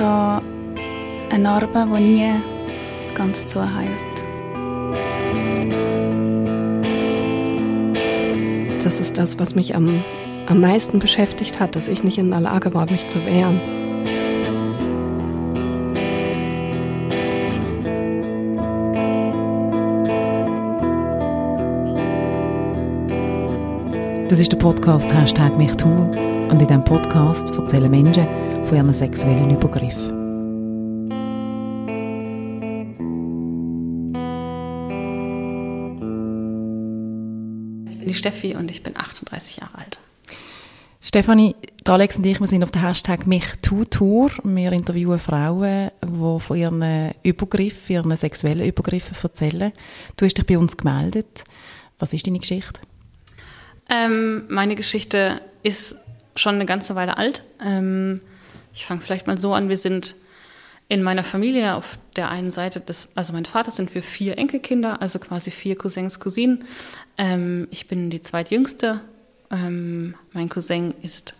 habe eine Narbe, die nie ganz zuheilt. Das ist das, was mich am, am meisten beschäftigt hat, dass ich nicht in der Lage war, mich zu wehren. Das ist der Podcast Hashtag MichTu und in diesem Podcast erzählen Menschen von ihren sexuellen Übergriffen. Ich bin die Steffi und ich bin 38 Jahre alt. Stefanie, Alex und ich, wir sind auf der Hashtag MichTu-Tour. Wir interviewen Frauen, die von ihren Übergriffen, ihren sexuellen Übergriffen erzählen. Du hast dich bei uns gemeldet. Was ist deine Geschichte? Ähm, meine Geschichte ist schon eine ganze Weile alt. Ähm, ich fange vielleicht mal so an. Wir sind in meiner Familie auf der einen Seite des, also mein Vater sind wir vier Enkelkinder, also quasi vier Cousins, Cousinen. Ähm, ich bin die zweitjüngste. Ähm, mein Cousin ist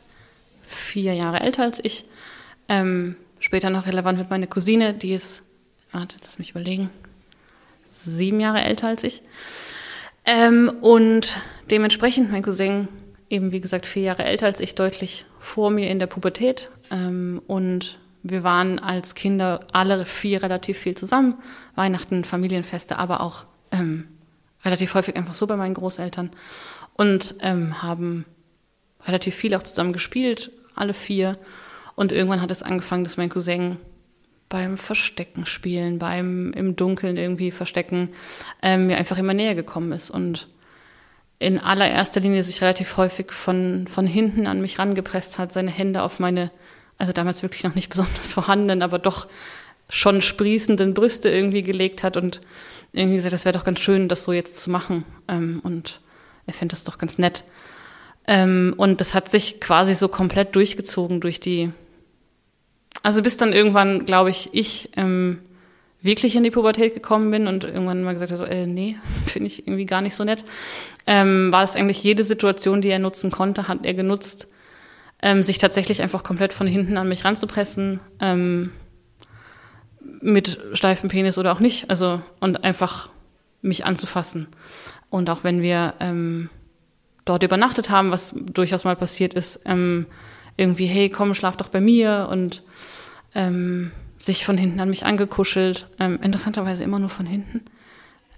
vier Jahre älter als ich. Ähm, später noch relevant mit meiner Cousine, die ist, warte, lass mich überlegen, sieben Jahre älter als ich. Ähm, und dementsprechend, mein Cousin, eben wie gesagt vier Jahre älter als ich, deutlich vor mir in der Pubertät. Ähm, und wir waren als Kinder alle vier relativ viel zusammen. Weihnachten, Familienfeste, aber auch ähm, relativ häufig einfach so bei meinen Großeltern. Und ähm, haben relativ viel auch zusammen gespielt, alle vier. Und irgendwann hat es angefangen, dass mein Cousin beim Verstecken spielen, beim im Dunkeln irgendwie verstecken, ähm, mir einfach immer näher gekommen ist und in allererster Linie sich relativ häufig von, von hinten an mich rangepresst hat, seine Hände auf meine, also damals wirklich noch nicht besonders vorhandenen, aber doch schon sprießenden Brüste irgendwie gelegt hat und irgendwie gesagt, das wäre doch ganz schön, das so jetzt zu machen. Ähm, und er findet das doch ganz nett. Ähm, und das hat sich quasi so komplett durchgezogen durch die also bis dann irgendwann, glaube ich, ich ähm, wirklich in die Pubertät gekommen bin und irgendwann mal gesagt habe, äh, nee, finde ich irgendwie gar nicht so nett, ähm, war es eigentlich jede Situation, die er nutzen konnte, hat er genutzt, ähm, sich tatsächlich einfach komplett von hinten an mich ranzupressen, ähm, mit steifem Penis oder auch nicht, also und einfach mich anzufassen. Und auch wenn wir ähm, dort übernachtet haben, was durchaus mal passiert ist, ähm, irgendwie, hey, komm, schlaf doch bei mir und ähm, sich von hinten an mich angekuschelt. Ähm, interessanterweise immer nur von hinten.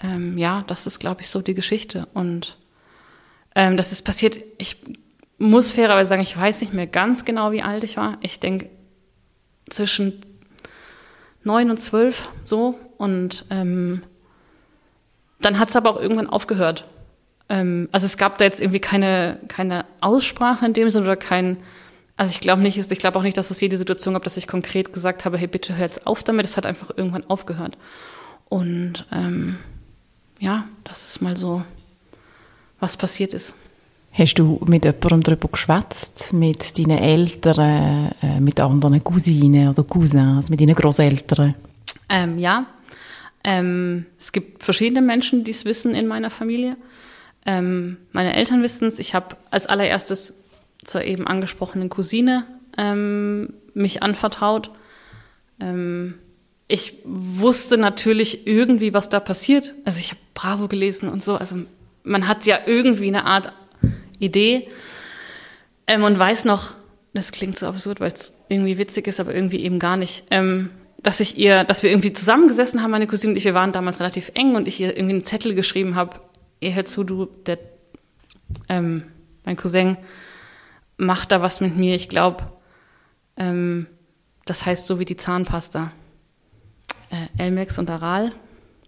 Ähm, ja, das ist, glaube ich, so die Geschichte. Und ähm, das ist passiert, ich muss fairerweise sagen, ich weiß nicht mehr ganz genau, wie alt ich war. Ich denke zwischen neun und zwölf so. Und ähm, dann hat es aber auch irgendwann aufgehört. Ähm, also es gab da jetzt irgendwie keine, keine Aussprache in dem Sinne oder kein also ich glaube nicht, ich glaube auch nicht, dass es jede Situation gab, dass ich konkret gesagt habe, hey, bitte hör jetzt auf damit. Es hat einfach irgendwann aufgehört. Und ähm, ja, das ist mal so, was passiert ist. Hast du mit jemandem darüber geschwätzt, mit deinen Eltern, äh, mit anderen Cousinen oder Cousins, mit deinen Großeltern? Ähm, ja, ähm, es gibt verschiedene Menschen, die es wissen in meiner Familie. Ähm, meine Eltern wissen es. Ich habe als allererstes zur eben angesprochenen Cousine ähm, mich anvertraut. Ähm, ich wusste natürlich irgendwie, was da passiert. Also ich habe Bravo gelesen und so. Also man hat ja irgendwie eine Art Idee ähm, und weiß noch, das klingt so absurd, weil es irgendwie witzig ist, aber irgendwie eben gar nicht. Ähm, dass ich ihr, dass wir irgendwie zusammengesessen haben, meine Cousine und ich, wir waren damals relativ eng und ich ihr irgendwie einen Zettel geschrieben habe, ihr hör zu, du, der, ähm, mein Cousin macht da was mit mir. Ich glaube, ähm, das heißt so wie die Zahnpasta. Äh, Elmex und Aral,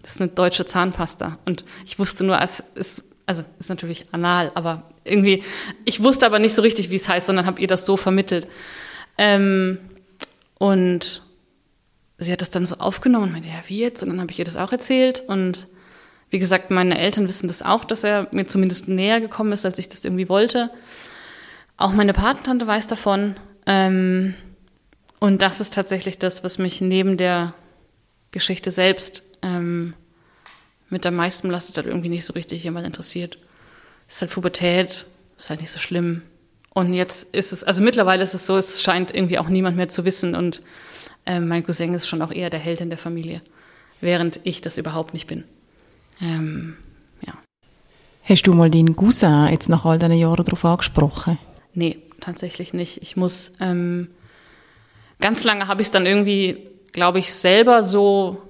das ist eine deutsche Zahnpasta. Und ich wusste nur, es ist, also ist natürlich anal, aber irgendwie, ich wusste aber nicht so richtig, wie es heißt, sondern habe ihr das so vermittelt. Ähm, und sie hat das dann so aufgenommen und meinte, ja, wie jetzt? Und dann habe ich ihr das auch erzählt. Und wie gesagt, meine Eltern wissen das auch, dass er mir zumindest näher gekommen ist, als ich das irgendwie wollte. Auch meine Patentante weiß davon. Ähm, und das ist tatsächlich das, was mich neben der Geschichte selbst ähm, mit am meisten belastet hat, irgendwie nicht so richtig jemand interessiert. Es ist halt Pubertät, ist halt nicht so schlimm. Und jetzt ist es, also mittlerweile ist es so, es scheint irgendwie auch niemand mehr zu wissen. Und Ähm, mein Cousin ist schon auch eher der Held in der Familie, während ich das überhaupt nicht bin. Ähm, ja. Hast du mal deinen Cousin jetzt nach all diesen Jahren darauf angesprochen? Nee, tatsächlich nicht. Ich muss, ähm, ganz lange habe ich es dann irgendwie, glaube ich, selber so,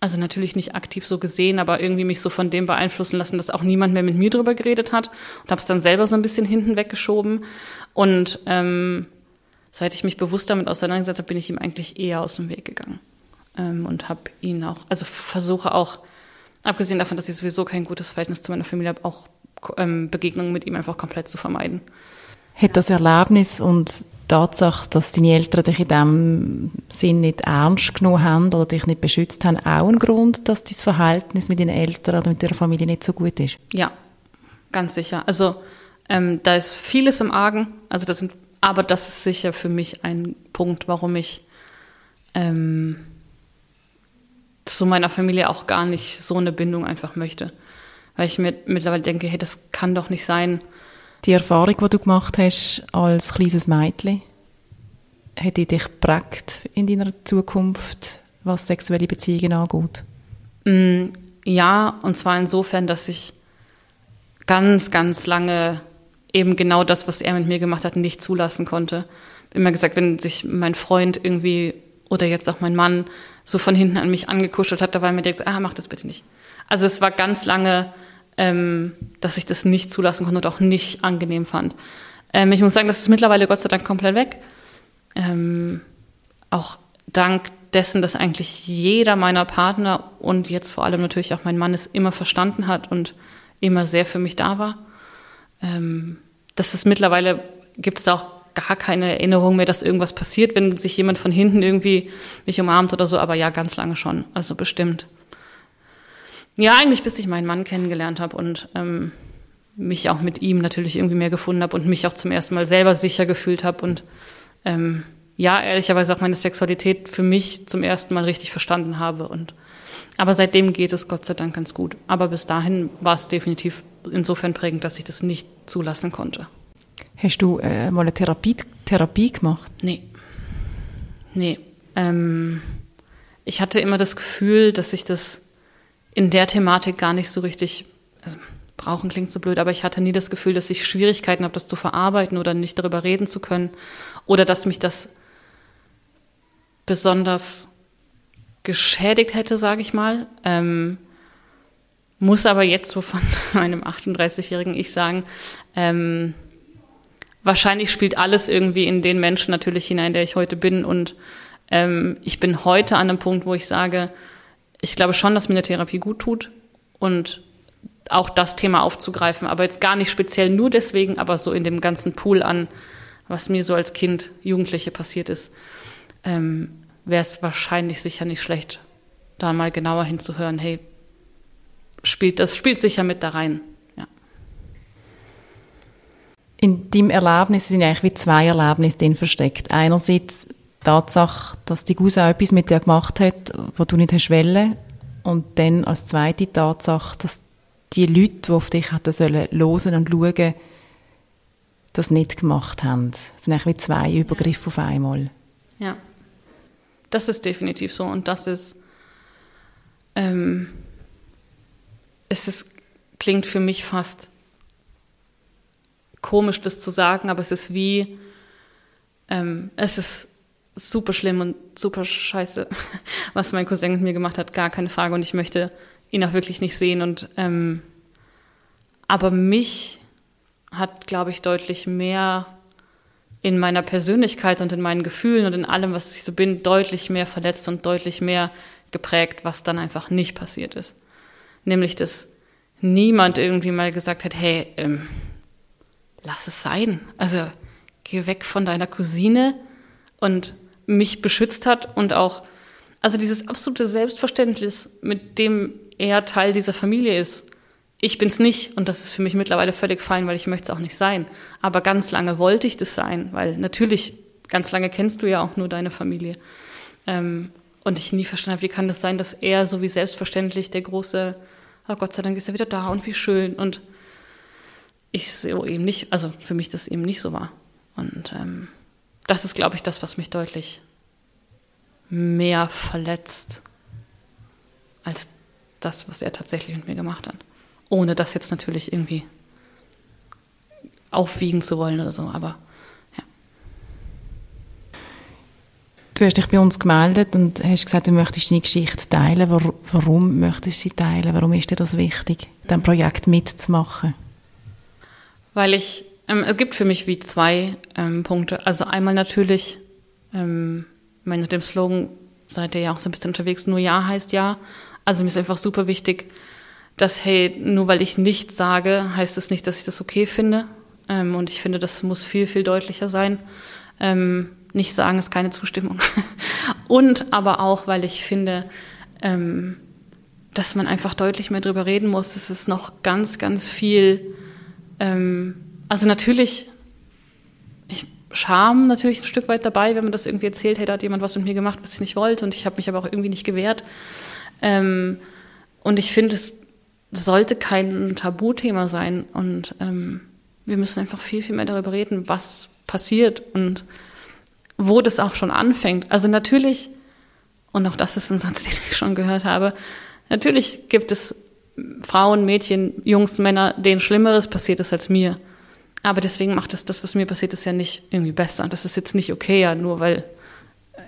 also natürlich nicht aktiv so gesehen, aber irgendwie mich so von dem beeinflussen lassen, dass auch niemand mehr mit mir drüber geredet hat und habe es dann selber so ein bisschen hinten weggeschoben. Und ähm, seit ich mich bewusst damit auseinandergesetzt habe, bin ich ihm eigentlich eher aus dem Weg gegangen ähm, und habe ihn auch, also versuche auch, abgesehen davon, dass ich sowieso kein gutes Verhältnis zu meiner Familie habe, auch Begegnungen mit ihm einfach komplett zu vermeiden. Hat das Erlebnis und die Tatsache, dass deine Eltern dich in dem Sinn nicht ernst genommen haben oder dich nicht beschützt haben, auch ein Grund, dass dein Verhältnis mit deinen Eltern oder mit deiner Familie nicht so gut ist? Ja, ganz sicher. Also ähm, da ist vieles im Argen. Also das aber das ist sicher für mich ein Punkt, warum ich ähm, zu meiner Familie auch gar nicht so eine Bindung einfach möchte. Weil ich mir mittlerweile denke, hey, das kann doch nicht sein, die Erfahrung, die du gemacht hast als kleines Mädchen, hat die dich geprägt in deiner Zukunft, was sexuelle Beziehungen angeht? Mm, ja, und zwar insofern, dass ich ganz, ganz lange eben genau das, was er mit mir gemacht hat, nicht zulassen konnte. Immer gesagt, wenn sich mein Freund irgendwie oder jetzt auch mein Mann so von hinten an mich angekuschelt hat, da war mir direkt, ah, mach das bitte nicht. Also es war ganz lange ähm, dass ich das nicht zulassen konnte und auch nicht angenehm fand. Ähm, ich muss sagen, das ist mittlerweile Gott sei Dank komplett weg. Ähm, auch dank dessen, dass eigentlich jeder meiner Partner und jetzt vor allem natürlich auch mein Mann es immer verstanden hat und immer sehr für mich da war. Ähm, das ist mittlerweile, gibt es da auch gar keine Erinnerung mehr, dass irgendwas passiert, wenn sich jemand von hinten irgendwie mich umarmt oder so, aber ja, ganz lange schon, also bestimmt. Ja, eigentlich bis ich meinen Mann kennengelernt habe und ähm, mich auch mit ihm natürlich irgendwie mehr gefunden habe und mich auch zum ersten Mal selber sicher gefühlt habe und ähm, ja, ehrlicherweise auch meine Sexualität für mich zum ersten Mal richtig verstanden habe. Und aber seitdem geht es Gott sei Dank ganz gut. Aber bis dahin war es definitiv insofern prägend, dass ich das nicht zulassen konnte. Hast du äh, mal eine Therapie, Therapie gemacht? Nee. Nee. Ähm, ich hatte immer das Gefühl, dass ich das in der Thematik gar nicht so richtig, also brauchen klingt so blöd, aber ich hatte nie das Gefühl, dass ich Schwierigkeiten habe, das zu verarbeiten oder nicht darüber reden zu können oder dass mich das besonders geschädigt hätte, sage ich mal. Ähm, muss aber jetzt so von meinem 38-jährigen Ich sagen, ähm, wahrscheinlich spielt alles irgendwie in den Menschen natürlich hinein, der ich heute bin. Und ähm, ich bin heute an einem Punkt, wo ich sage, ich glaube schon, dass mir eine Therapie gut tut und auch das Thema aufzugreifen, aber jetzt gar nicht speziell nur deswegen, aber so in dem ganzen Pool an, was mir so als Kind, Jugendliche passiert ist, ähm, wäre es wahrscheinlich sicher nicht schlecht, da mal genauer hinzuhören, hey, spielt das spielt sicher mit da rein. Ja. In deinem Erlebnis sind eigentlich wie zwei Erlebnisse drin versteckt. Einerseits Tatsache, dass die Guse auch etwas mit dir gemacht hat, wo du nicht hast wollen. Und dann als zweite Tatsache, dass die Leute, die auf dich hätten sollen hören und schauen, das nicht gemacht haben. Das sind eigentlich wie zwei Übergriffe auf einmal. Ja, das ist definitiv so. Und das ist, ähm, es ist, klingt für mich fast komisch, das zu sagen, aber es ist wie, ähm, es ist super schlimm und super scheiße, was mein Cousin mit mir gemacht hat, gar keine Frage. Und ich möchte ihn auch wirklich nicht sehen. Und ähm, aber mich hat, glaube ich, deutlich mehr in meiner Persönlichkeit und in meinen Gefühlen und in allem, was ich so bin, deutlich mehr verletzt und deutlich mehr geprägt, was dann einfach nicht passiert ist. Nämlich, dass niemand irgendwie mal gesagt hat, hey, ähm, lass es sein. Also geh weg von deiner Cousine und mich beschützt hat und auch, also dieses absolute Selbstverständnis, mit dem er Teil dieser Familie ist. Ich bin's nicht und das ist für mich mittlerweile völlig fein, weil ich möchte es auch nicht sein. Aber ganz lange wollte ich das sein, weil natürlich, ganz lange kennst du ja auch nur deine Familie. Ähm, und ich nie verstanden habe, wie kann das sein, dass er so wie selbstverständlich der große, oh Gott sei Dank ist er wieder da und wie schön und ich so eben nicht, also für mich das eben nicht so war. Und ähm, das ist, glaube ich, das, was mich deutlich mehr verletzt als das, was er tatsächlich mit mir gemacht hat. Ohne das jetzt natürlich irgendwie aufwiegen zu wollen oder so, aber ja. Du hast dich bei uns gemeldet und hast gesagt, du möchtest deine Geschichte teilen. Warum möchtest du sie teilen? Warum ist dir das wichtig, dein Projekt mitzumachen? Weil ich, es gibt für mich wie zwei ähm, Punkte. Also einmal natürlich, ähm, mit dem Slogan seid ihr ja auch so ein bisschen unterwegs, nur Ja heißt Ja. Also mir ist einfach super wichtig, dass, hey, nur weil ich nichts sage, heißt es nicht, dass ich das okay finde. Ähm, und ich finde, das muss viel, viel deutlicher sein. Ähm, nicht sagen ist keine Zustimmung. und aber auch, weil ich finde, ähm, dass man einfach deutlich mehr drüber reden muss. Es ist noch ganz, ganz viel. Ähm, also natürlich, ich, Scham natürlich ein Stück weit dabei, wenn man das irgendwie erzählt, da hat jemand was mit mir gemacht, was ich nicht wollte. Und ich habe mich aber auch irgendwie nicht gewehrt. Ähm, und ich finde, es sollte kein Tabuthema sein. Und ähm, wir müssen einfach viel, viel mehr darüber reden, was passiert und wo das auch schon anfängt. Also natürlich, und auch das ist ein Satz, den ich schon gehört habe, natürlich gibt es Frauen, Mädchen, Jungs, Männer, denen Schlimmeres passiert ist als mir. Aber deswegen macht es das, was mir passiert ist, ja nicht irgendwie besser. Das ist jetzt nicht okay, ja, nur weil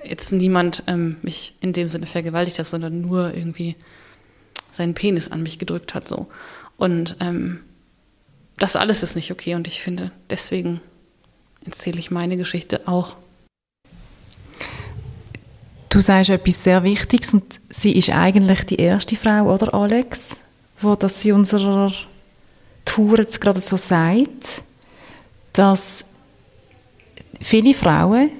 jetzt niemand ähm, mich in dem Sinne vergewaltigt hat, sondern nur irgendwie seinen Penis an mich gedrückt hat, so. Und ähm, das alles ist nicht okay und ich finde, deswegen erzähle ich meine Geschichte auch. Du sagst etwas sehr Wichtiges und sie ist eigentlich die erste Frau, oder Alex, wo das in unserer Tour jetzt gerade so sagt, dass viele Frauen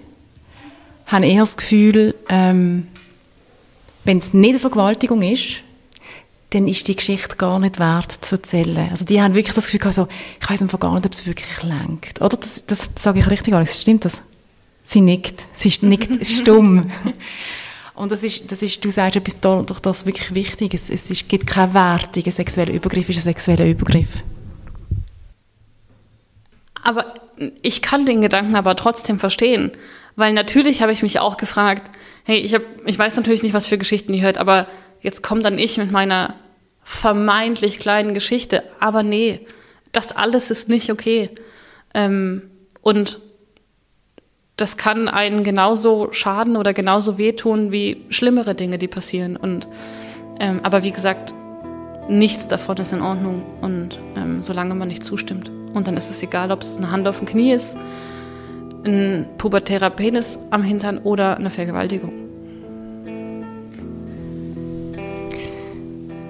haben eher das Gefühl, ähm, wenn es nicht eine Vergewaltigung ist, dann ist die Geschichte gar nicht wert zu erzählen. Also die haben wirklich das Gefühl gehabt, so, ich weiß einfach gar nicht, ob es wirklich lenkt. Oder? Das, das sage ich richtig, Alex. Stimmt das? Sie nickt. Sie ist nickt stumm. Und das ist, das ist, du sagst etwas durch das wirklich wichtig. Es, es ist, gibt keine Wertung. Ein sexueller Übergriff ist ein sexueller Übergriff. Aber ich kann den Gedanken aber trotzdem verstehen. Weil natürlich habe ich mich auch gefragt, hey, ich, hab, ich weiß natürlich nicht, was für Geschichten ihr hört, aber jetzt kommt dann ich mit meiner vermeintlich kleinen Geschichte. Aber nee, das alles ist nicht okay. Ähm, und das kann einen genauso schaden oder genauso wehtun wie schlimmere Dinge, die passieren. Und ähm, aber wie gesagt, nichts davon ist in Ordnung. Und ähm, solange man nicht zustimmt. Und dann ist es egal, ob es eine Hand auf dem Knie ist, ein pubertärer Penis am Hintern oder eine Vergewaltigung.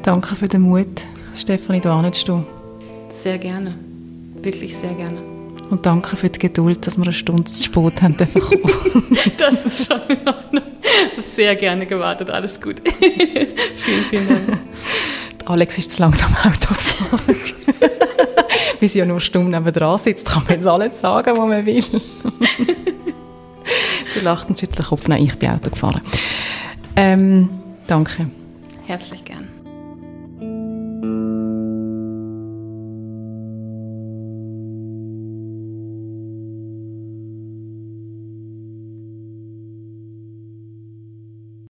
Danke für den Mut, Stefanie, da du. Sehr gerne. Wirklich sehr gerne. Und danke für die Geduld, dass wir eine Stunde zu spät haben Das ist schon in Ordnung. Ich habe sehr gerne gewartet. Alles gut. vielen, vielen Dank. Alex ist zu langsam Auto gefahren. Weil sie ja nur stumm dran sitzt, kann man jetzt alles sagen, was man will. sie lacht und schüttelt den Kopf. Nein, ich bin Auto gefahren. Ähm, danke. Herzlich gern.